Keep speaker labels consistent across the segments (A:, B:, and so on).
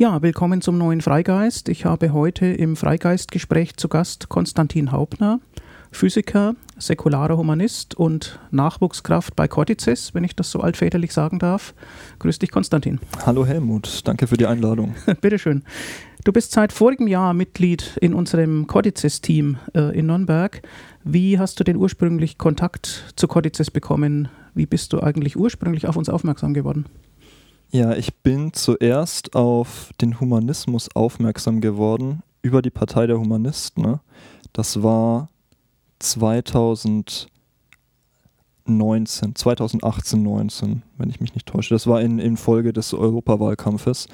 A: Ja, willkommen zum neuen Freigeist. Ich habe heute im Freigeistgespräch zu Gast Konstantin Hauptner, Physiker, säkularer Humanist und Nachwuchskraft bei Cortices, wenn ich das so altväterlich sagen darf. Grüß dich, Konstantin.
B: Hallo Helmut, danke für die Einladung.
A: Bitteschön. Du bist seit vorigem Jahr Mitglied in unserem Cortices-Team äh, in Nürnberg. Wie hast du den ursprünglich Kontakt zu Cortices bekommen? Wie bist du eigentlich ursprünglich auf uns aufmerksam geworden?
B: Ja, ich bin zuerst auf den Humanismus aufmerksam geworden über die Partei der Humanisten. Ne? Das war 2019, 2018, 19, wenn ich mich nicht täusche. Das war in, in Folge des Europawahlkampfes.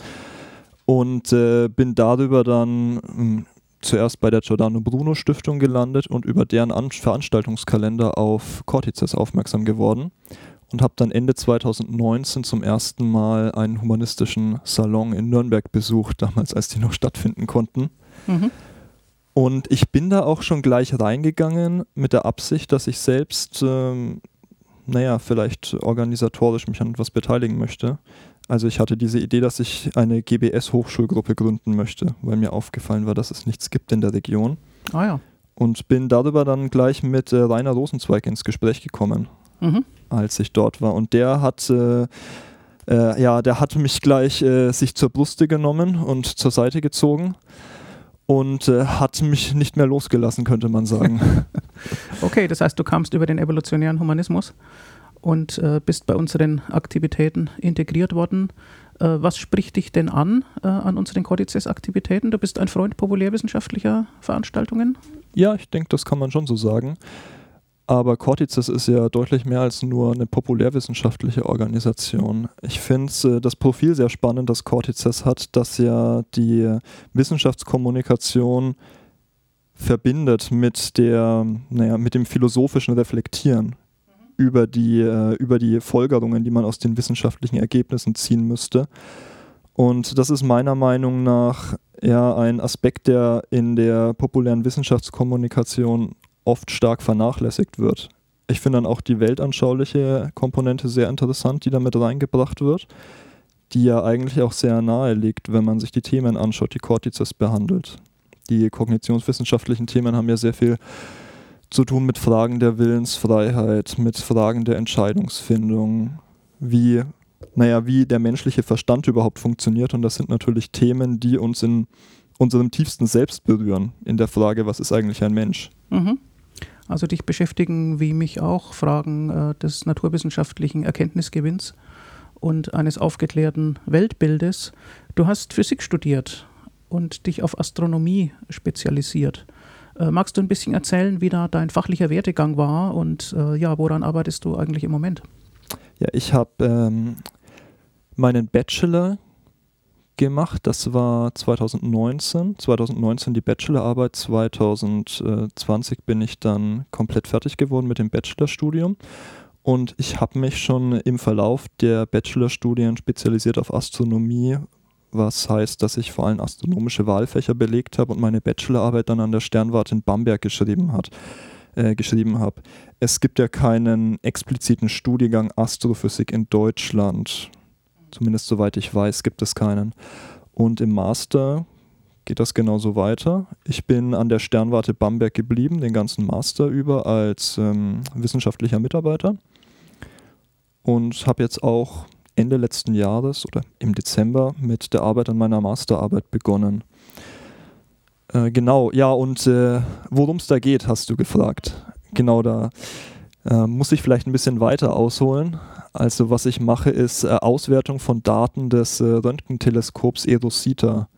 B: Und äh, bin darüber dann mh, hm, zuerst bei der Giordano Bruno Stiftung gelandet und über deren An Veranstaltungskalender auf Cortices aufmerksam geworden und habe dann Ende 2019 zum ersten Mal einen humanistischen Salon in Nürnberg besucht, damals als die noch stattfinden konnten. Mhm. Und ich bin da auch schon gleich reingegangen mit der Absicht, dass ich selbst, ähm, naja, vielleicht organisatorisch mich an etwas beteiligen möchte. Also ich hatte diese Idee, dass ich eine GBS-Hochschulgruppe gründen möchte, weil mir aufgefallen war, dass es nichts gibt in der Region.
A: Ah ja.
B: Und bin darüber dann gleich mit äh, Rainer Rosenzweig ins Gespräch gekommen. Mhm als ich dort war. Und der hat, äh, äh, ja, der hat mich gleich äh, sich zur Brüste genommen und zur Seite gezogen und äh, hat mich nicht mehr losgelassen, könnte man sagen.
A: okay, das heißt, du kamst über den evolutionären Humanismus und äh, bist bei unseren Aktivitäten integriert worden. Äh, was spricht dich denn an an unseren Codices-Aktivitäten? Du bist ein Freund populärwissenschaftlicher Veranstaltungen?
B: Ja, ich denke, das kann man schon so sagen. Aber Cortices ist ja deutlich mehr als nur eine populärwissenschaftliche Organisation. Ich finde äh, das Profil sehr spannend, das Cortices hat, dass ja die Wissenschaftskommunikation verbindet mit der, naja, mit dem philosophischen Reflektieren mhm. über die, äh, über die Folgerungen, die man aus den wissenschaftlichen Ergebnissen ziehen müsste. Und das ist meiner Meinung nach ja ein Aspekt, der in der populären Wissenschaftskommunikation oft stark vernachlässigt wird. Ich finde dann auch die weltanschauliche Komponente sehr interessant, die damit reingebracht wird, die ja eigentlich auch sehr nahe liegt, wenn man sich die Themen anschaut, die Cortices behandelt. Die kognitionswissenschaftlichen Themen haben ja sehr viel zu tun mit Fragen der Willensfreiheit, mit Fragen der Entscheidungsfindung, wie, naja, wie der menschliche Verstand überhaupt funktioniert. Und das sind natürlich Themen, die uns in unserem tiefsten Selbst berühren, in der Frage, was ist eigentlich ein Mensch. Mhm.
A: Also dich beschäftigen, wie mich auch, Fragen äh, des naturwissenschaftlichen Erkenntnisgewinns und eines aufgeklärten Weltbildes. Du hast Physik studiert und dich auf Astronomie spezialisiert. Äh, magst du ein bisschen erzählen, wie da dein fachlicher Werdegang war und äh, ja, woran arbeitest du eigentlich im Moment?
B: Ja, ich habe ähm, meinen Bachelor gemacht. Das war 2019. 2019 die Bachelorarbeit. 2020 bin ich dann komplett fertig geworden mit dem Bachelorstudium. Und ich habe mich schon im Verlauf der Bachelorstudien spezialisiert auf Astronomie, was heißt, dass ich vor allem astronomische Wahlfächer belegt habe und meine Bachelorarbeit dann an der Sternwarte in Bamberg geschrieben hat äh, geschrieben habe. Es gibt ja keinen expliziten Studiengang Astrophysik in Deutschland. Zumindest soweit ich weiß, gibt es keinen. Und im Master geht das genauso weiter. Ich bin an der Sternwarte Bamberg geblieben, den ganzen Master über als ähm, wissenschaftlicher Mitarbeiter. Und habe jetzt auch Ende letzten Jahres oder im Dezember mit der Arbeit an meiner Masterarbeit begonnen. Äh, genau, ja, und äh, worum es da geht, hast du gefragt. Genau da äh, muss ich vielleicht ein bisschen weiter ausholen. Also was ich mache, ist äh, Auswertung von Daten des äh, Röntgenteleskops Erosita,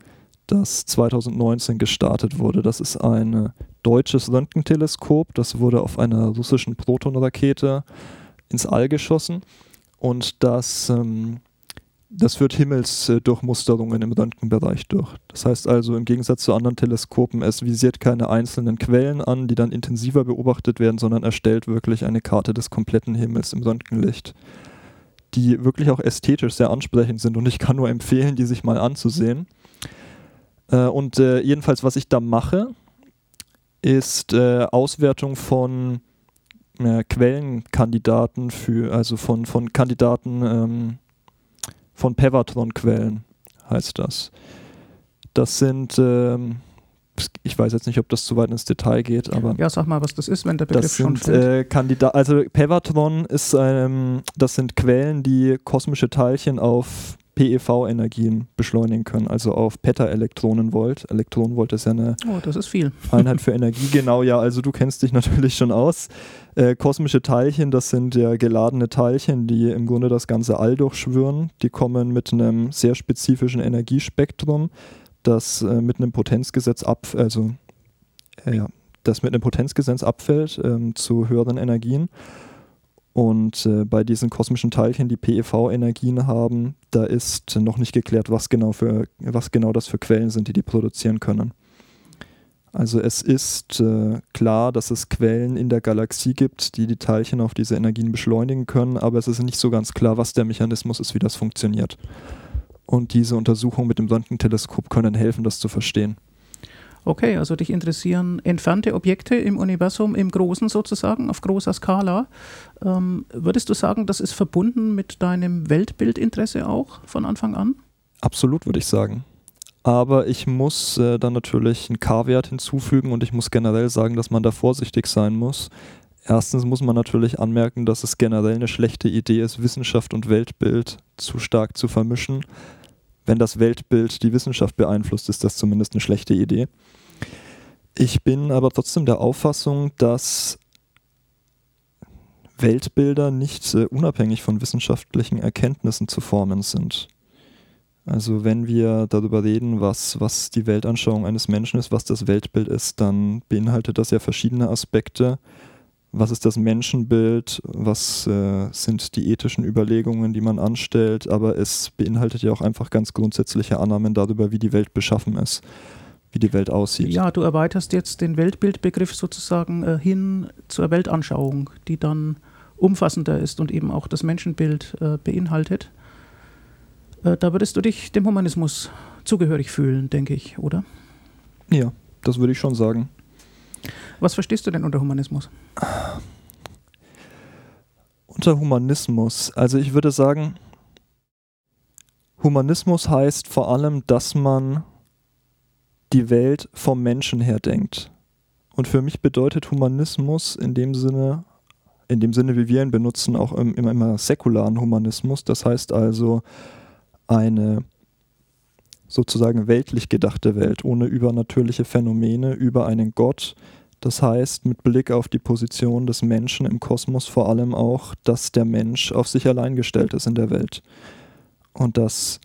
B: das 2019 gestartet wurde. Das ist ein äh, deutsches Röntgenteleskop, das wurde auf einer russischen Protonrakete ins All geschossen und das, ähm, das führt Himmelsdurchmusterungen im Röntgenbereich durch. Das heißt also im Gegensatz zu anderen Teleskopen, es visiert keine einzelnen Quellen an, die dann intensiver beobachtet werden, sondern erstellt wirklich eine Karte des kompletten Himmels im Röntgenlicht die wirklich auch ästhetisch sehr ansprechend sind und ich kann nur empfehlen, die sich mal anzusehen. Äh, und äh, jedenfalls, was ich da mache, ist äh, Auswertung von Quellenkandidaten für, also von, von Kandidaten ähm, von Pevatron-Quellen. heißt das. Das sind, ähm, ich weiß jetzt nicht, ob das zu weit ins Detail geht, aber.
A: Ja, sag mal, was das ist, wenn der Begriff
B: das
A: schon
B: sind äh, Kandidat, also Pevatron ist, ähm, das sind Quellen, die kosmische Teilchen auf PeV-Energien beschleunigen können, also auf Peta-Elektronenvolt. Elektronenvolt ist ja eine
A: oh, das ist viel.
B: Einheit für Energie. Genau, ja, also du kennst dich natürlich schon aus. Äh, kosmische Teilchen, das sind ja geladene Teilchen, die im Grunde das ganze All durchschwören. Die kommen mit einem sehr spezifischen Energiespektrum, das äh, mit einem Potenzgesetz ab, also äh, ja, das mit einem Potenzgesetz abfällt ähm, zu höheren Energien. Und äh, bei diesen kosmischen Teilchen, die PEV-Energien haben, da ist noch nicht geklärt, was genau, für, was genau das für Quellen sind, die die produzieren können. Also es ist äh, klar, dass es Quellen in der Galaxie gibt, die die Teilchen auf diese Energien beschleunigen können, aber es ist nicht so ganz klar, was der Mechanismus ist, wie das funktioniert. Und diese Untersuchungen mit dem Röntgenteleskop können helfen, das zu verstehen.
A: Okay, also dich interessieren entfernte Objekte im Universum im Großen sozusagen, auf großer Skala. Ähm, würdest du sagen, das ist verbunden mit deinem Weltbildinteresse auch von Anfang an?
B: Absolut, würde ich sagen. Aber ich muss äh, dann natürlich einen K-Wert hinzufügen und ich muss generell sagen, dass man da vorsichtig sein muss. Erstens muss man natürlich anmerken, dass es generell eine schlechte Idee ist, Wissenschaft und Weltbild zu stark zu vermischen. Wenn das Weltbild die Wissenschaft beeinflusst, ist das zumindest eine schlechte Idee. Ich bin aber trotzdem der Auffassung, dass Weltbilder nicht äh, unabhängig von wissenschaftlichen Erkenntnissen zu formen sind. Also wenn wir darüber reden, was, was die Weltanschauung eines Menschen ist, was das Weltbild ist, dann beinhaltet das ja verschiedene Aspekte. Was ist das Menschenbild? Was äh, sind die ethischen Überlegungen, die man anstellt? Aber es beinhaltet ja auch einfach ganz grundsätzliche Annahmen darüber, wie die Welt beschaffen ist wie die Welt aussieht.
A: Ja, du erweiterst jetzt den Weltbildbegriff sozusagen äh, hin zur Weltanschauung, die dann umfassender ist und eben auch das Menschenbild äh, beinhaltet. Äh, da würdest du dich dem Humanismus zugehörig fühlen, denke ich, oder?
B: Ja, das würde ich schon sagen.
A: Was verstehst du denn unter Humanismus?
B: Unter Humanismus, also ich würde sagen, Humanismus heißt vor allem, dass man die Welt vom Menschen her denkt. Und für mich bedeutet Humanismus in dem Sinne, in dem Sinne, wie wir ihn benutzen, auch im, im immer säkularen Humanismus. Das heißt also eine sozusagen weltlich gedachte Welt, ohne übernatürliche Phänomene, über einen Gott. Das heißt, mit Blick auf die Position des Menschen im Kosmos vor allem auch, dass der Mensch auf sich allein gestellt ist in der Welt. Und dass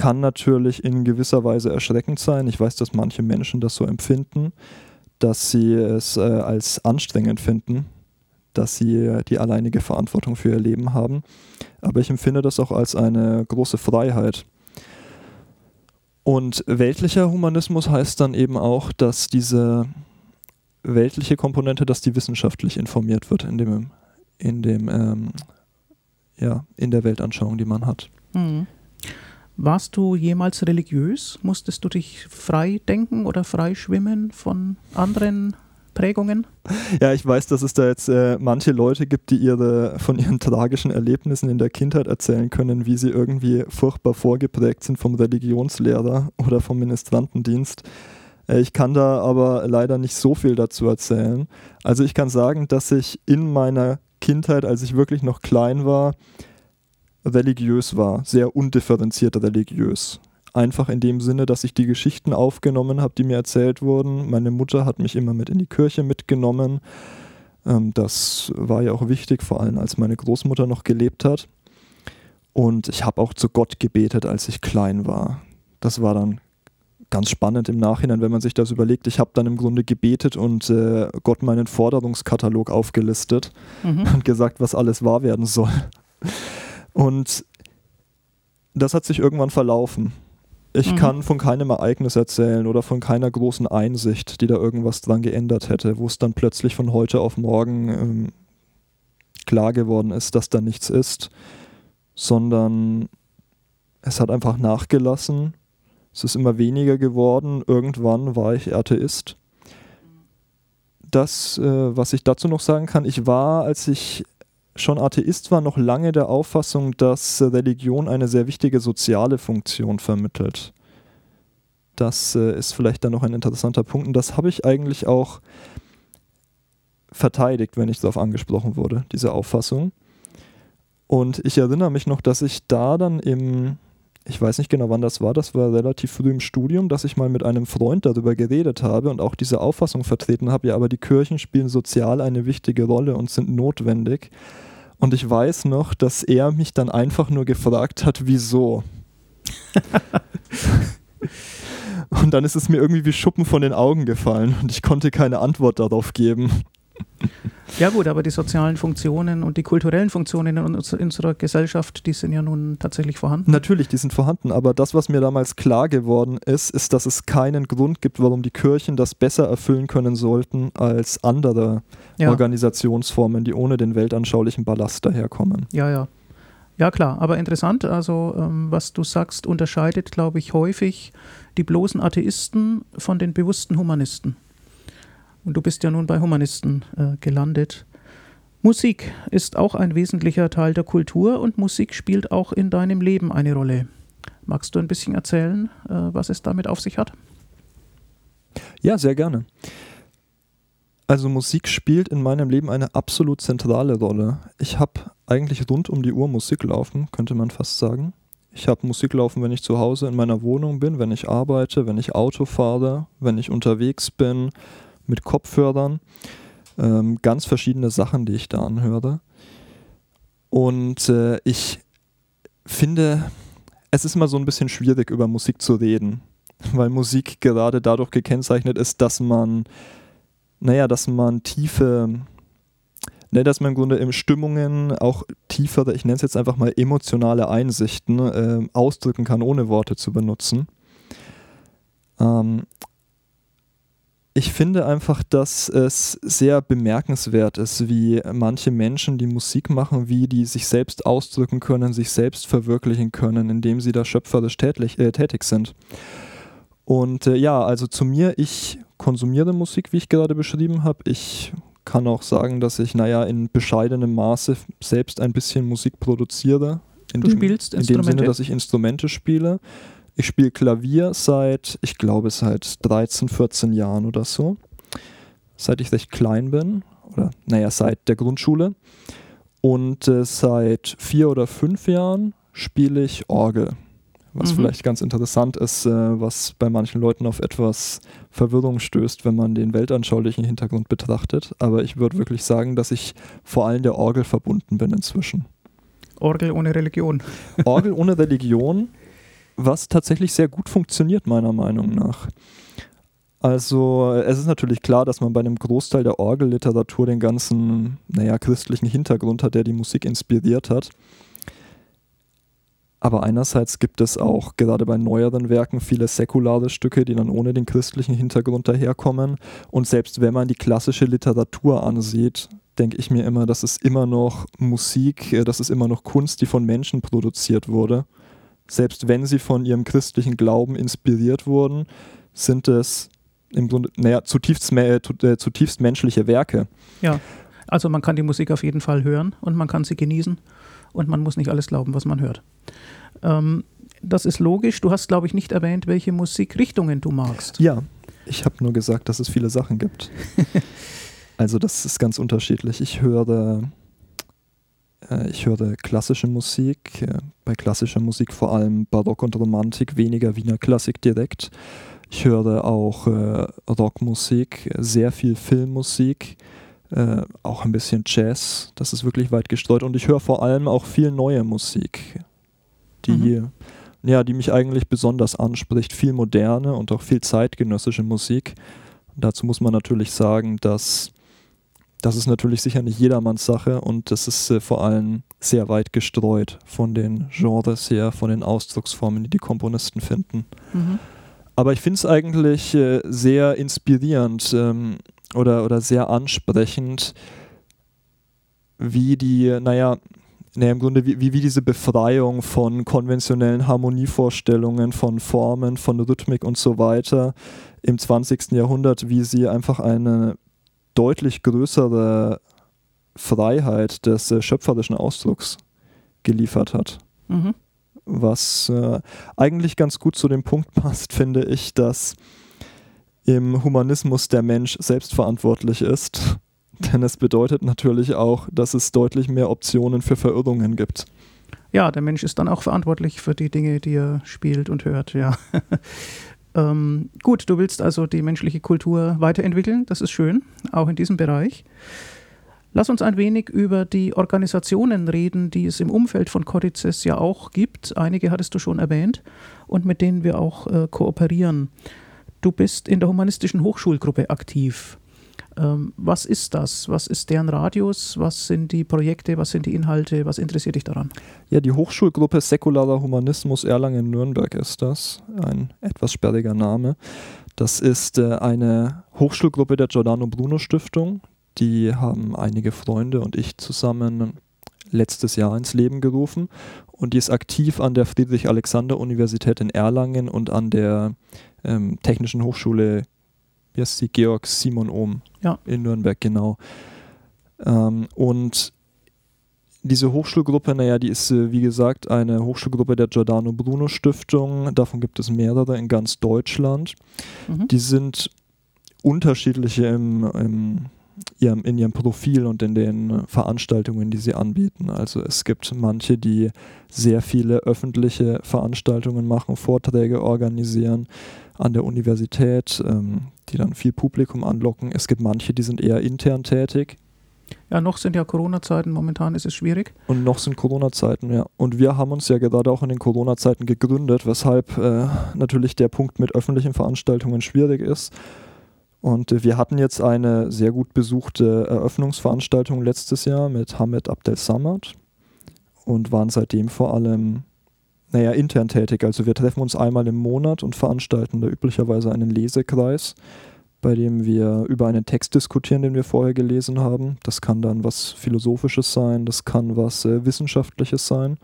B: kann natürlich in gewisser Weise erschreckend sein. Ich weiß, dass manche Menschen das so empfinden, dass sie es äh, als anstrengend finden, dass sie die alleinige Verantwortung für ihr Leben haben. Aber ich empfinde das auch als eine große Freiheit. Und weltlicher Humanismus heißt dann eben auch, dass diese weltliche Komponente, dass die wissenschaftlich informiert wird in dem, in dem, ähm, ja, in der Weltanschauung, die man hat. Mhm.
A: Warst du jemals religiös? Musstest du dich frei denken oder frei schwimmen von anderen Prägungen?
B: Ja, ich weiß, dass es da jetzt äh, manche Leute gibt, die ihre von ihren tragischen Erlebnissen in der Kindheit erzählen können, wie sie irgendwie furchtbar vorgeprägt sind vom Religionslehrer oder vom Ministrantendienst. Äh, ich kann da aber leider nicht so viel dazu erzählen. Also ich kann sagen, dass ich in meiner Kindheit, als ich wirklich noch klein war, religiös war, sehr undifferenziert religiös. Einfach in dem Sinne, dass ich die Geschichten aufgenommen habe, die mir erzählt wurden. Meine Mutter hat mich immer mit in die Kirche mitgenommen. Ähm, das war ja auch wichtig, vor allem als meine Großmutter noch gelebt hat. Und ich habe auch zu Gott gebetet, als ich klein war. Das war dann ganz spannend im Nachhinein, wenn man sich das überlegt. Ich habe dann im Grunde gebetet und äh, Gott meinen Forderungskatalog aufgelistet mhm. und gesagt, was alles wahr werden soll. Und das hat sich irgendwann verlaufen. Ich mhm. kann von keinem Ereignis erzählen oder von keiner großen Einsicht, die da irgendwas dran geändert hätte, wo es dann plötzlich von heute auf morgen ähm, klar geworden ist, dass da nichts ist, sondern es hat einfach nachgelassen. Es ist immer weniger geworden. Irgendwann war ich Atheist. Das, äh, was ich dazu noch sagen kann, ich war, als ich schon Atheist war, noch lange der Auffassung, dass Religion eine sehr wichtige soziale Funktion vermittelt. Das äh, ist vielleicht dann noch ein interessanter Punkt und das habe ich eigentlich auch verteidigt, wenn ich darauf angesprochen wurde, diese Auffassung. Und ich erinnere mich noch, dass ich da dann im, ich weiß nicht genau wann das war, das war relativ früh im Studium, dass ich mal mit einem Freund darüber geredet habe und auch diese Auffassung vertreten habe, ja, aber die Kirchen spielen sozial eine wichtige Rolle und sind notwendig. Und ich weiß noch, dass er mich dann einfach nur gefragt hat, wieso. und dann ist es mir irgendwie wie Schuppen von den Augen gefallen und ich konnte keine Antwort darauf geben.
A: Ja gut, aber die sozialen Funktionen und die kulturellen Funktionen in unserer Gesellschaft, die sind ja nun tatsächlich vorhanden.
B: Natürlich, die sind vorhanden, aber das, was mir damals klar geworden ist, ist, dass es keinen Grund gibt, warum die Kirchen das besser erfüllen können sollten als andere ja. Organisationsformen, die ohne den weltanschaulichen Ballast daherkommen.
A: Ja, ja. Ja, klar, aber interessant. Also, ähm, was du sagst, unterscheidet, glaube ich, häufig die bloßen Atheisten von den bewussten Humanisten. Und du bist ja nun bei Humanisten äh, gelandet. Musik ist auch ein wesentlicher Teil der Kultur und Musik spielt auch in deinem Leben eine Rolle. Magst du ein bisschen erzählen, äh, was es damit auf sich hat?
B: Ja, sehr gerne. Also Musik spielt in meinem Leben eine absolut zentrale Rolle. Ich habe eigentlich rund um die Uhr Musik laufen, könnte man fast sagen. Ich habe Musik laufen, wenn ich zu Hause in meiner Wohnung bin, wenn ich arbeite, wenn ich Auto fahre, wenn ich unterwegs bin, mit Kopfhörern. Ähm, ganz verschiedene Sachen, die ich da anhöre. Und äh, ich finde, es ist immer so ein bisschen schwierig, über Musik zu reden, weil Musik gerade dadurch gekennzeichnet ist, dass man, naja, dass man tiefe, ne, dass man im Grunde in Stimmungen auch tiefere, ich nenne es jetzt einfach mal emotionale Einsichten äh, ausdrücken kann, ohne Worte zu benutzen. Ähm, ich finde einfach, dass es sehr bemerkenswert ist, wie manche Menschen, die Musik machen, wie die sich selbst ausdrücken können, sich selbst verwirklichen können, indem sie da schöpferisch tätlich, äh, tätig sind. Und äh, ja, also zu mir, ich konsumiere Musik, wie ich gerade beschrieben habe. Ich kann auch sagen, dass ich, naja, in bescheidenem Maße selbst ein bisschen Musik produziere.
A: du dem, spielst
B: Instrumente? In dem Sinne, dass ich Instrumente spiele. Ich spiele Klavier seit, ich glaube, seit 13, 14 Jahren oder so. Seit ich recht klein bin. Oder, naja, seit der Grundschule. Und äh, seit vier oder fünf Jahren spiele ich Orgel. Was mhm. vielleicht ganz interessant ist, äh, was bei manchen Leuten auf etwas Verwirrung stößt, wenn man den weltanschaulichen Hintergrund betrachtet. Aber ich würde wirklich sagen, dass ich vor allem der Orgel verbunden bin inzwischen.
A: Orgel ohne Religion.
B: Orgel ohne Religion was tatsächlich sehr gut funktioniert, meiner Meinung nach. Also es ist natürlich klar, dass man bei einem Großteil der Orgelliteratur den ganzen, naja, christlichen Hintergrund hat, der die Musik inspiriert hat. Aber einerseits gibt es auch gerade bei neueren Werken viele säkulare Stücke, die dann ohne den christlichen Hintergrund daherkommen. Und selbst wenn man die klassische Literatur ansieht, denke ich mir immer, das ist immer noch Musik, äh, das ist immer noch Kunst, die von Menschen produziert wurde selbst wenn sie von ihrem christlichen Glauben inspiriert wurden, sind es im Grunde, naja, zutiefst, äh, zutiefst menschliche Werke.
A: Ja, also man kann die Musik auf jeden Fall hören und man kann sie genießen und man muss nicht alles glauben, was man hört. Ähm, das ist logisch. Du hast, glaube ich, nicht erwähnt, welche Musikrichtungen du magst.
B: Ja, ich habe nur gesagt, dass es viele Sachen gibt. also das ist ganz unterschiedlich. Ich höre äh, ich höre klassische Musik, äh, bei klassischer Musik vor allem Barock und Romantik, weniger Wiener Klassik direkt. Ich höre auch äh, Rockmusik, sehr viel Filmmusik, äh, auch ein bisschen Jazz, das ist wirklich weit gestreut. Und ich höre vor allem auch viel neue Musik, die, mhm. ja, die mich eigentlich besonders anspricht. Viel moderne und auch viel zeitgenössische Musik. dazu muss man natürlich sagen, dass das ist natürlich sicher nicht jedermanns Sache und das ist äh, vor allem sehr weit gestreut von den Genres her, von den Ausdrucksformen, die die Komponisten finden. Mhm. Aber ich finde es eigentlich äh, sehr inspirierend ähm, oder, oder sehr ansprechend, wie die, naja, naja, im Grunde wie, wie, wie diese Befreiung von konventionellen Harmonievorstellungen, von Formen, von Rhythmik und so weiter im 20. Jahrhundert, wie sie einfach eine deutlich größere Freiheit des äh, schöpferischen Ausdrucks geliefert hat.
A: Mhm.
B: Was äh, eigentlich ganz gut zu dem Punkt passt, finde ich, dass im Humanismus der Mensch selbstverantwortlich ist. Denn es bedeutet natürlich auch, dass es deutlich mehr Optionen für Verirrungen gibt.
A: Ja, der Mensch ist dann auch verantwortlich für die Dinge, die er spielt und hört, ja. ähm, gut, du willst also die menschliche Kultur weiterentwickeln, das ist schön, auch in diesem Bereich. Lass uns ein wenig über die Organisationen reden, die es im Umfeld von Codices ja auch gibt. Einige hattest du schon erwähnt und mit denen wir auch äh, kooperieren. Du bist in der Humanistischen Hochschulgruppe aktiv. Ähm, was ist das? Was ist deren Radius? Was sind die Projekte? Was sind die Inhalte? Was interessiert dich daran?
B: Ja, die Hochschulgruppe Säkularer Humanismus Erlangen-Nürnberg ist das. Ein etwas sperriger Name. Das ist äh, eine Hochschulgruppe der Giordano Bruno Stiftung. Die haben einige Freunde und ich zusammen letztes Jahr ins Leben gerufen und die ist aktiv an der Friedrich-Alexander-Universität in Erlangen und an der ähm, Technischen Hochschule, wie heißt sie, Georg Simon Ohm
A: ja.
B: in Nürnberg, genau. Ähm, und diese Hochschulgruppe, naja, die ist äh, wie gesagt eine Hochschulgruppe der Giordano Bruno Stiftung. Davon gibt es mehrere in ganz Deutschland. Mhm. Die sind unterschiedliche im, im ihrem, in ihrem Profil und in den Veranstaltungen, die sie anbieten. Also es gibt manche, die sehr viele öffentliche Veranstaltungen machen, Vorträge organisieren an der Universität, ähm, die dann viel Publikum anlocken. Es gibt manche, die sind eher intern tätig.
A: Ja, noch sind ja Corona-Zeiten, momentan ist es schwierig.
B: Und noch sind Corona-Zeiten, ja. Und wir haben uns ja gerade auch in den Corona-Zeiten gegründet, weshalb äh, natürlich der Punkt mit öffentlichen Veranstaltungen schwierig ist. Und wir hatten jetzt eine sehr gut besuchte Eröffnungsveranstaltung letztes Jahr mit Hamed Abdel Samad und waren seitdem vor allem, naja, intern tätig. Also wir treffen uns einmal im Monat und veranstalten da üblicherweise einen Lesekreis, bei dem wir über einen Text diskutieren, den wir vorher gelesen haben. Das kann dann was Philosophisches sein, das kann was äh, Wissenschaftliches sein.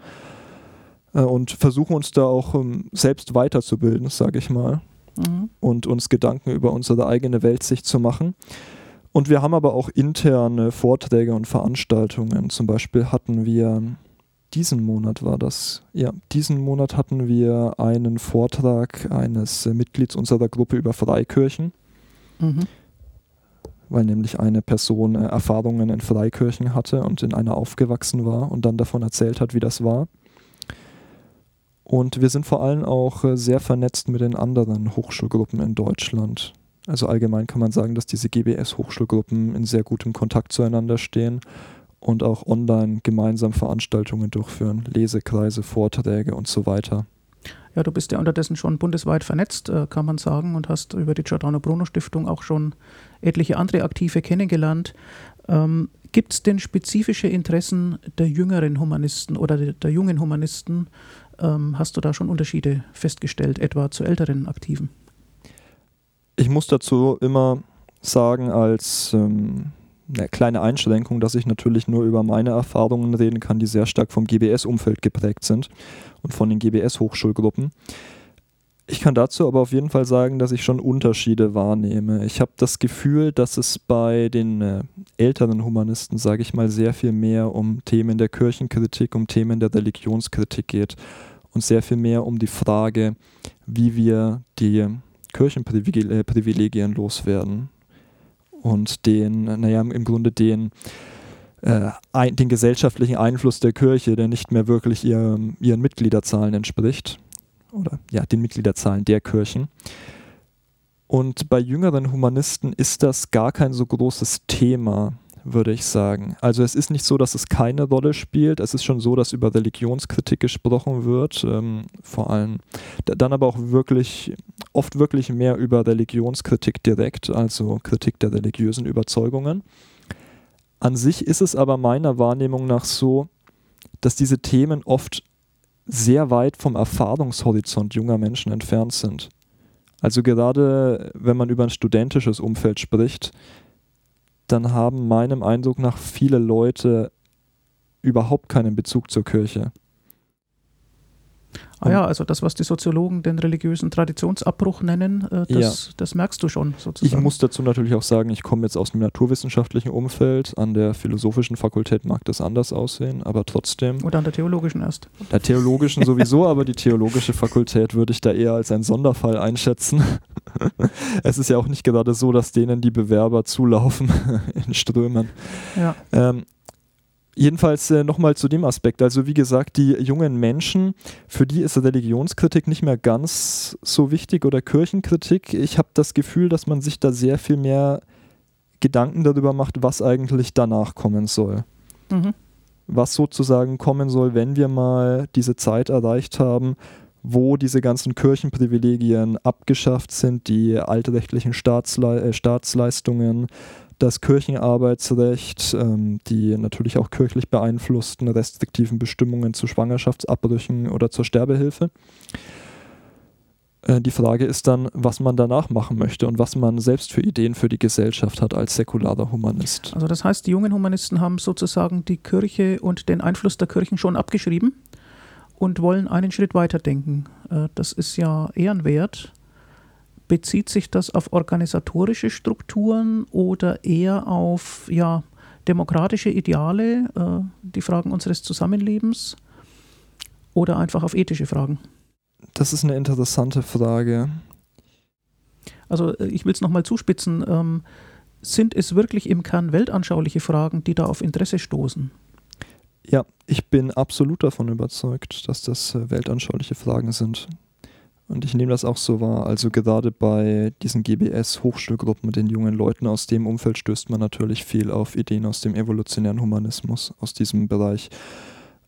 B: Äh, und versuchen uns da auch ähm, selbst weiterzubilden, sage ich mal mhm. und uns Gedanken über unsere eigene Weltsicht zu machen. Und wir haben aber auch interne Vorträge und Veranstaltungen. Zum Beispiel hatten wir diesen Monat war das. Ja, diesen Monat hatten wir einen Vortrag eines Mitglieds unserer Gruppe über Freikirchen. Mhm. Weil nämlich eine Person äh, Erfahrungen in Freikirchen hatte und in einer aufgewachsen war und dann davon erzählt hat, wie das war. Und wir sind vor allem auch äh, sehr vernetzt mit den anderen Hochschulgruppen in Deutschland. Also allgemein kann man sagen, dass diese GBS-Hochschulgruppen in sehr gutem Kontakt zueinander stehen und auch online gemeinsam Veranstaltungen durchführen, Lesekreise, Vorträge und so weiter.
A: Ja, du bist ja unterdessen schon bundesweit vernetzt, äh, kann man sagen, und hast über die Giordano Bruno Stiftung auch schon etliche andere Aktive kennengelernt. Ähm, Gibt es denn spezifische Interessen der jüngeren Humanisten oder der, der jungen Humanisten, ähm, hast du da schon Unterschiede festgestellt, etwa zu älteren Aktiven?
B: Ich muss dazu immer sagen, als ähm, eine kleine Einschränkung, dass ich natürlich nur über meine Erfahrungen reden kann, die sehr stark vom GBS-Umfeld geprägt sind und von den GBS-Hochschulgruppen. Ich kann dazu aber auf jeden Fall sagen, dass ich schon Unterschiede wahrnehme. Ich habe das Gefühl, dass es bei den äh, älteren Humanisten, sage ich mal, sehr viel mehr um Themen der Kirchenkritik, um Themen der Religionskritik geht und sehr viel mehr um die Frage, wie wir die Kirchenprivilegien loswerden und den, naja, im Grunde den, äh, ein, den gesellschaftlichen Einfluss der Kirche, der nicht mehr wirklich ihr, ihren Mitgliederzahlen entspricht oder ja, den Mitgliederzahlen der Kirchen. Und bei jüngeren Humanisten ist das gar kein so großes Thema, würde ich sagen. Also es ist nicht so, dass es keine Rolle spielt. Es ist schon so, dass über Religionskritik gesprochen wird, ähm, vor allem dann aber auch wirklich, oft wirklich mehr über Religionskritik direkt, also Kritik der religiösen Überzeugungen. An sich ist es aber meiner Wahrnehmung nach so, dass diese Themen oft sehr weit vom Erfahrungshorizont junger Menschen entfernt sind. Also gerade wenn man über ein studentisches Umfeld spricht, dann haben meinem Eindruck nach viele Leute überhaupt keinen Bezug zur Kirche.
A: Ah ja, also das, was die Soziologen den religiösen Traditionsabbruch nennen, äh, das, ja. das, merkst du schon sozusagen.
B: Ich muss dazu natürlich auch sagen, ich komme jetzt aus dem naturwissenschaftlichen Umfeld. An der philosophischen Fakultät mag das anders aussehen, aber trotzdem.
A: Oder an der theologischen erst.
B: Der theologischen sowieso, aber die theologische Fakultät würde ich da eher als einen Sonderfall einschätzen. es ist ja auch nicht gerade so, dass denen die Bewerber zulaufen in Strömen. Ja. Ähm, Jedenfalls äh, nochmal zu dem Aspekt. Also wie gesagt, die jungen Menschen, für die ist Religionskritik nicht mehr ganz so wichtig oder Kirchenkritik. Ich habe das Gefühl, dass man sich da sehr viel mehr Gedanken darüber macht, was eigentlich danach kommen soll. Mhm. Was sozusagen kommen soll, wenn wir mal diese Zeit erreicht haben, wo diese ganzen Kirchenprivilegien abgeschafft sind, die altrechtlichen Staatsle äh, Staatsleistungen, das Kirchenarbeitsrecht, ähm, die natürlich auch kirchlich beeinflussten restriktiven Bestimmungen zu Schwangerschaftsabbrüchen oder zur Sterbehilfe. Äh, die Frage ist dann, was man danach machen möchte und was man selbst für Ideen für die Gesellschaft hat als säkularer Humanist.
A: Also das heißt, die jungen Humanisten haben sozusagen die Kirche und den Einfluss der Kirchen schon abgeschrieben und wollen einen Schritt weiter denken. Äh, das ist ja ehrenwert bezieht sich das auf organisatorische Strukturen oder eher auf ja, demokratische Ideale, äh, die Fragen unseres Zusammenlebens oder einfach auf ethische Fragen?
B: Das ist eine interessante Frage.
A: Also äh, ich will es nochmal zuspitzen. Ähm, sind es wirklich im Kern weltanschauliche Fragen, die da auf Interesse stoßen?
B: Ja, ich bin absolut davon überzeugt, dass das äh, weltanschauliche Fragen sind. Und ich nehme das auch so wahr. Also gerade bei diesen GBS-Hochschulgruppen mit den jungen Leuten aus dem Umfeld stößt man natürlich viel auf Ideen aus dem evolutionären Humanismus, aus diesem Bereich,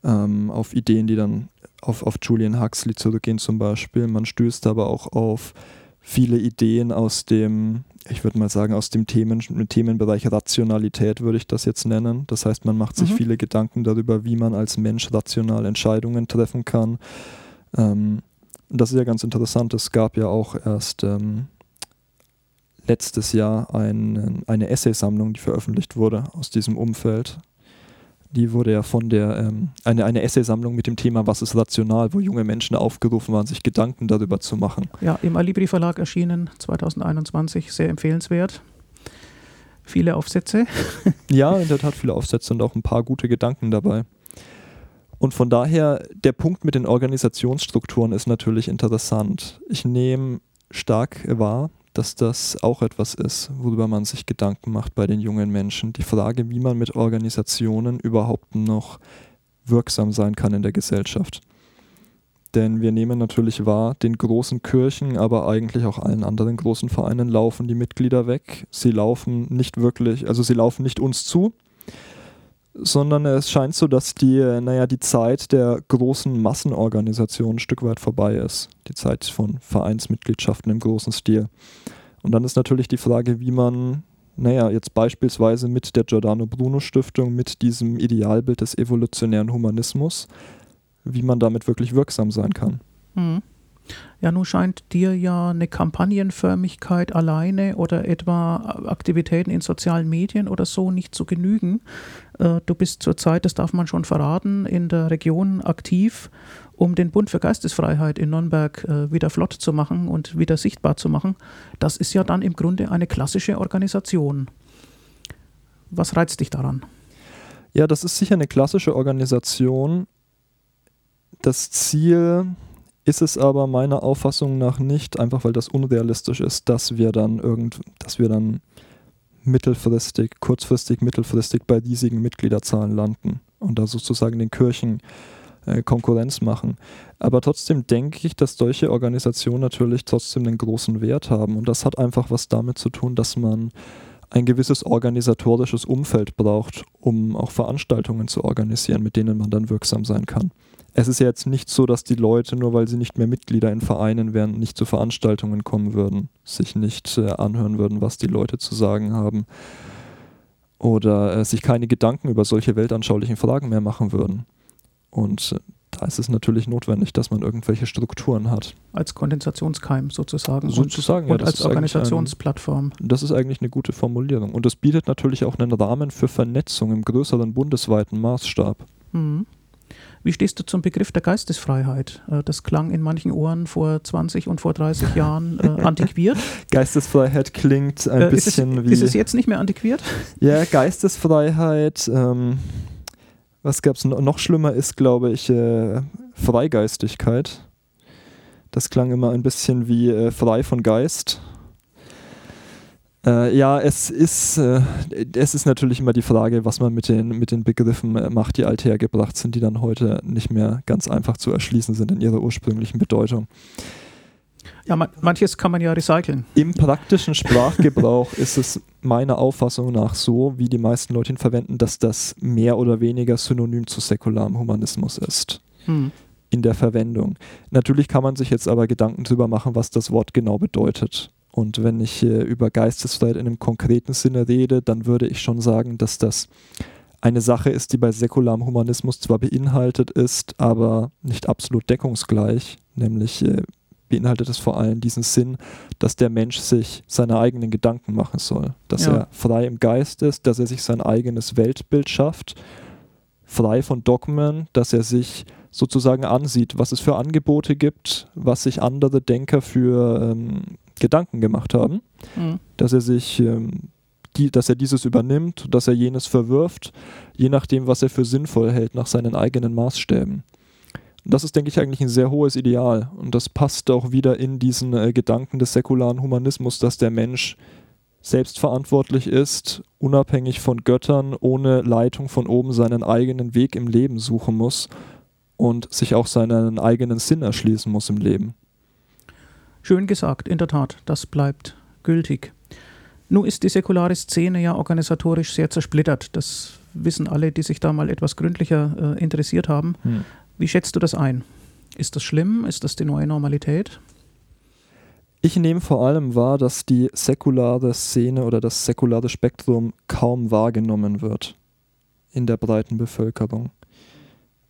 B: ähm, auf Ideen, die dann auf, auf Julian Huxley zurückgehen zum Beispiel. Man stößt aber auch auf viele Ideen aus dem, ich würde mal sagen, aus dem Themen, Themenbereich Rationalität würde ich das jetzt nennen. Das heißt, man macht sich mhm. viele Gedanken darüber, wie man als Mensch rational Entscheidungen treffen kann. Ähm, das ist ja ganz interessant. Es gab ja auch erst ähm, letztes Jahr ein, eine Essaysammlung, die veröffentlicht wurde aus diesem Umfeld. Die wurde ja von der, ähm, eine, eine Essaysammlung mit dem Thema Was ist rational, wo junge Menschen aufgerufen waren, sich Gedanken darüber zu machen.
A: Ja, im Alibri Verlag erschienen 2021, sehr empfehlenswert. Viele Aufsätze.
B: ja, in der Tat viele Aufsätze und auch ein paar gute Gedanken dabei. Und von daher, der Punkt mit den Organisationsstrukturen ist natürlich interessant. Ich nehme stark wahr, dass das auch etwas ist, worüber man sich Gedanken macht bei den jungen Menschen. Die Frage, wie man mit Organisationen überhaupt noch wirksam sein kann in der Gesellschaft. Denn wir nehmen natürlich wahr, den großen Kirchen, aber eigentlich auch allen anderen großen Vereinen laufen die Mitglieder weg. Sie laufen nicht wirklich, also sie laufen nicht uns zu, sondern es scheint so, dass die, naja, die Zeit der großen Massenorganisationen ein Stück weit vorbei ist. Die Zeit von Vereinsmitgliedschaften im großen Stil. Und dann ist natürlich die Frage, wie man, naja, jetzt beispielsweise mit der Giordano Bruno Stiftung, mit diesem Idealbild des evolutionären Humanismus, wie man damit wirklich wirksam sein kann. Mhm.
A: Ja, nun scheint dir ja eine Kampagnenförmigkeit alleine oder etwa Aktivitäten in sozialen Medien oder so nicht zu genügen. Äh, du bist zurzeit, das darf man schon verraten, in der Region aktiv, um den Bund für Geistesfreiheit in Nürnberg äh, wieder flott zu machen und wieder sichtbar zu machen. Das ist ja dann im Grunde eine klassische Organisation. Was reizt dich daran?
B: Ja, das ist sicher eine klassische Organisation. Das Ziel ist es aber meiner Auffassung nach nicht, einfach weil das unrealistisch ist, dass wir dann irgend, dass wir dann mittelfristig, kurzfristig, mittelfristig bei riesigen Mitgliederzahlen landen und da sozusagen den Kirchen äh, Konkurrenz machen. Aber trotzdem denke ich, dass solche Organisationen natürlich trotzdem einen großen Wert haben und das hat einfach was damit zu tun, dass man ein gewisses organisatorisches Umfeld braucht, um auch Veranstaltungen zu organisieren, mit denen man dann wirksam sein kann es ist ja jetzt nicht so, dass die Leute, nur weil sie nicht mehr Mitglieder in Vereinen wären, nicht zu Veranstaltungen kommen würden, sich nicht äh, anhören würden, was die Leute zu sagen haben oder äh, sich keine Gedanken über solche weltanschaulichen Fragen mehr machen würden. Und äh, da ist es natürlich notwendig, dass man irgendwelche Strukturen hat.
A: Als Kondensationskeim sozusagen.
B: Sozusagen,
A: und, ja. Und als Organisationsplattform.
B: Ein, das ist eigentlich eine gute Formulierung. Und das bietet natürlich auch einen Rahmen für Vernetzung im größeren bundesweiten Maßstab. Mhm.
A: Wie stehst du zum Begriff der Geistesfreiheit? Äh, das klang in manchen Ohren vor 20 und vor 30 Jahren äh, antiquiert.
B: Geistesfreiheit klingt ein
A: äh,
B: bisschen
A: ist es,
B: wie.
A: Ist es jetzt nicht mehr antiquiert?
B: Ja, Geistesfreiheit. Ähm, was gab es noch schlimmer ist, glaube ich, äh, Freigeistigkeit. Das klang immer ein bisschen wie äh, frei von Geist. Äh, ja, es ist, äh, es ist natürlich immer die Frage, was man mit den, mit den Begriffen äh, macht, die althergebracht sind, die dann heute nicht mehr ganz einfach zu erschließen sind in ihrer ursprünglichen Bedeutung.
A: Ja, man, manches kann man ja recyceln.
B: Im praktischen Sprachgebrauch ist es meiner Auffassung nach so, wie die meisten Leute ihn verwenden, dass das mehr oder weniger synonym zu säkularem Humanismus ist. Hm. In der Verwendung. Natürlich kann man sich jetzt aber Gedanken darüber machen, was das Wort genau bedeutet. Und wenn ich äh, über Geistesfreiheit in einem konkreten Sinne rede, dann würde ich schon sagen, dass das eine Sache ist, die bei säkularem Humanismus zwar beinhaltet ist, aber nicht absolut deckungsgleich, nämlich äh, beinhaltet es vor allem diesen Sinn, dass der Mensch sich seine eigenen Gedanken machen soll, dass ja. er frei im Geist ist, dass er sich sein eigenes Weltbild schafft, frei von Dogmen, dass er sich sozusagen ansieht, was es für Angebote gibt, was sich andere Denker für ähm, Gedanken gemacht haben, mhm. dass er sich, ähm, die, dass er dieses übernimmt, dass er jenes verwirft, je nachdem, was er für sinnvoll hält, nach seinen eigenen Maßstäben. Das ist, denke ich, eigentlich ein sehr hohes Ideal. Und das passt auch wieder in diesen äh, Gedanken des säkularen Humanismus, dass der Mensch selbstverantwortlich ist, unabhängig von Göttern, ohne Leitung von oben seinen eigenen Weg im Leben suchen muss und sich auch seinen eigenen Sinn erschließen muss im Leben.
A: Schön gesagt, in der Tat, das bleibt gültig. Nun ist die säkulare Szene ja organisatorisch sehr zersplittert. Das wissen alle, die sich da mal etwas gründlicher äh, interessiert haben. Hm. Wie schätzt du das ein? Ist das schlimm? Ist das die neue Normalität?
B: Ich nehme vor allem wahr, dass die säkulare Szene oder das säkulare Spektrum kaum wahrgenommen wird in der breiten Bevölkerung.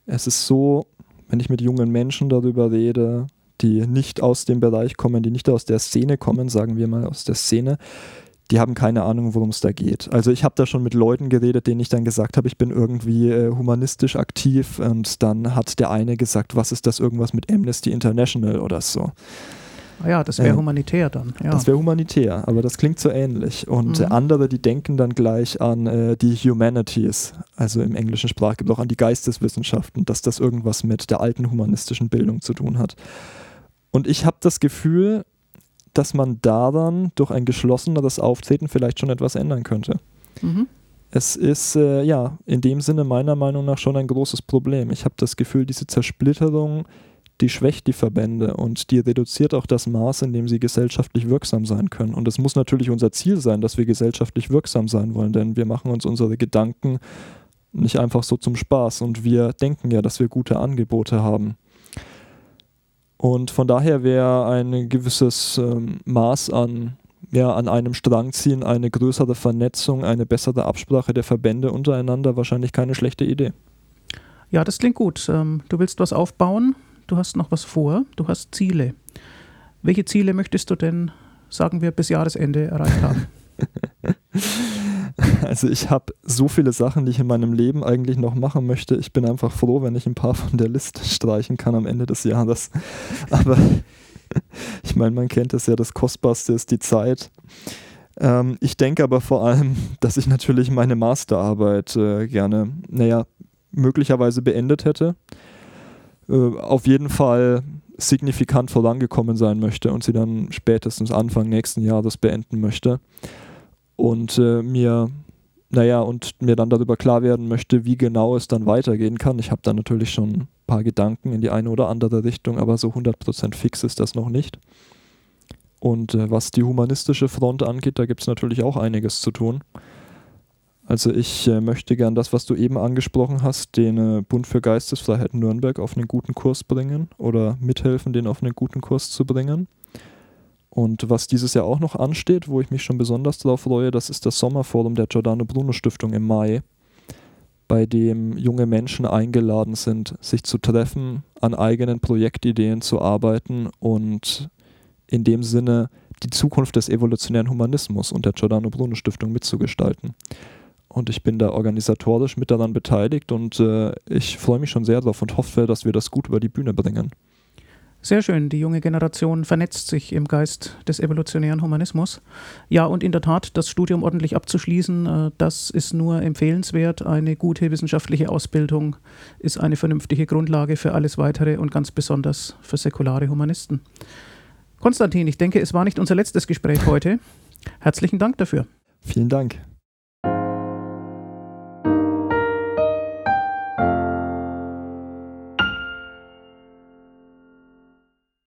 B: Es ist so, wenn ich mit jungen Menschen darüber rede, die nicht aus dem Bereich kommen, die nicht aus der Szene kommen, sagen wir mal aus der Szene, die haben keine Ahnung, worum es da geht. Also ich habe da schon mit Leuten geredet, denen ich dann gesagt habe, ich bin irgendwie äh, humanistisch aktiv und dann hat der eine gesagt, was ist das irgendwas mit Amnesty International oder so.
A: Ah ja, das wäre äh, humanitär dann. Ja.
B: Das wäre humanitär, aber das klingt so ähnlich. Und mhm. andere, die denken dann gleich an äh, die Humanities, also im englischen Sprachgebrauch an die Geisteswissenschaften, dass das irgendwas mit der alten humanistischen Bildung zu tun hat. Und ich habe das Gefühl, dass man daran durch ein geschlosseneres Auftreten vielleicht schon etwas ändern könnte. Mhm. Es ist äh, ja in dem Sinne meiner Meinung nach schon ein großes Problem. Ich habe das Gefühl, diese Zersplitterung, die schwächt die Verbände und die reduziert auch das Maß, in dem sie gesellschaftlich wirksam sein können. Und es muss natürlich unser Ziel sein, dass wir gesellschaftlich wirksam sein wollen, denn wir machen uns unsere Gedanken nicht einfach so zum Spaß und wir denken ja, dass wir gute Angebote haben. Und von daher wäre ein gewisses ähm, Maß an, ja, an einem Strang ziehen, eine größere Vernetzung, eine bessere Absprache der Verbände untereinander wahrscheinlich keine schlechte Idee.
A: Ja, das klingt gut. Ähm, du willst was aufbauen, du hast noch was vor, du hast Ziele. Welche Ziele möchtest du denn, sagen wir, bis Jahresende erreicht haben?
B: Also ich habe so viele Sachen, die ich in meinem Leben eigentlich noch machen möchte. Ich bin einfach froh, wenn ich ein paar von der Liste streichen kann am Ende des Jahres. Aber ich meine, man kennt es ja, das Kostbarste ist die Zeit. Ähm, ich denke aber vor allem, dass ich natürlich meine Masterarbeit äh, gerne, naja, möglicherweise beendet hätte. Äh, auf jeden Fall signifikant vorangekommen sein möchte und sie dann spätestens Anfang nächsten Jahres beenden möchte und äh, mir, naja, und mir dann darüber klar werden möchte, wie genau es dann weitergehen kann. Ich habe da natürlich schon ein paar Gedanken in die eine oder andere Richtung, aber so 100% fix ist das noch nicht. Und äh, was die humanistische Front angeht, da gibt es natürlich auch einiges zu tun. Also ich äh, möchte gern das, was du eben angesprochen hast, den äh, Bund für Geistesfreiheit Nürnberg auf einen guten Kurs bringen oder mithelfen, den auf einen guten Kurs zu bringen. Und was dieses Jahr auch noch ansteht, wo ich mich schon besonders darauf freue, das ist das Sommerforum der Giordano Bruno Stiftung im Mai, bei dem junge Menschen eingeladen sind, sich zu treffen, an eigenen Projektideen zu arbeiten und in dem Sinne die Zukunft des evolutionären Humanismus und der Giordano Bruno Stiftung mitzugestalten. und ich bin da organisatorisch mit daran beteiligt und äh, ich freue mich schon sehr darauf und hoffe, dass wir das gut über die Bühne bringen.
A: Sehr schön, die junge Generation vernetzt sich im Geist des evolutionären Humanismus. Ja, und in der Tat, das Studium ordentlich abzuschließen, äh, das ist nur empfehlenswert. Eine gute wissenschaftliche Ausbildung ist eine vernünftige Grundlage für alles Weitere und ganz besonders für säkulare Humanisten. Konstantin, ich denke, es war nicht unser letztes Gespräch heute. Herzlichen Dank dafür.
B: Vielen Dank.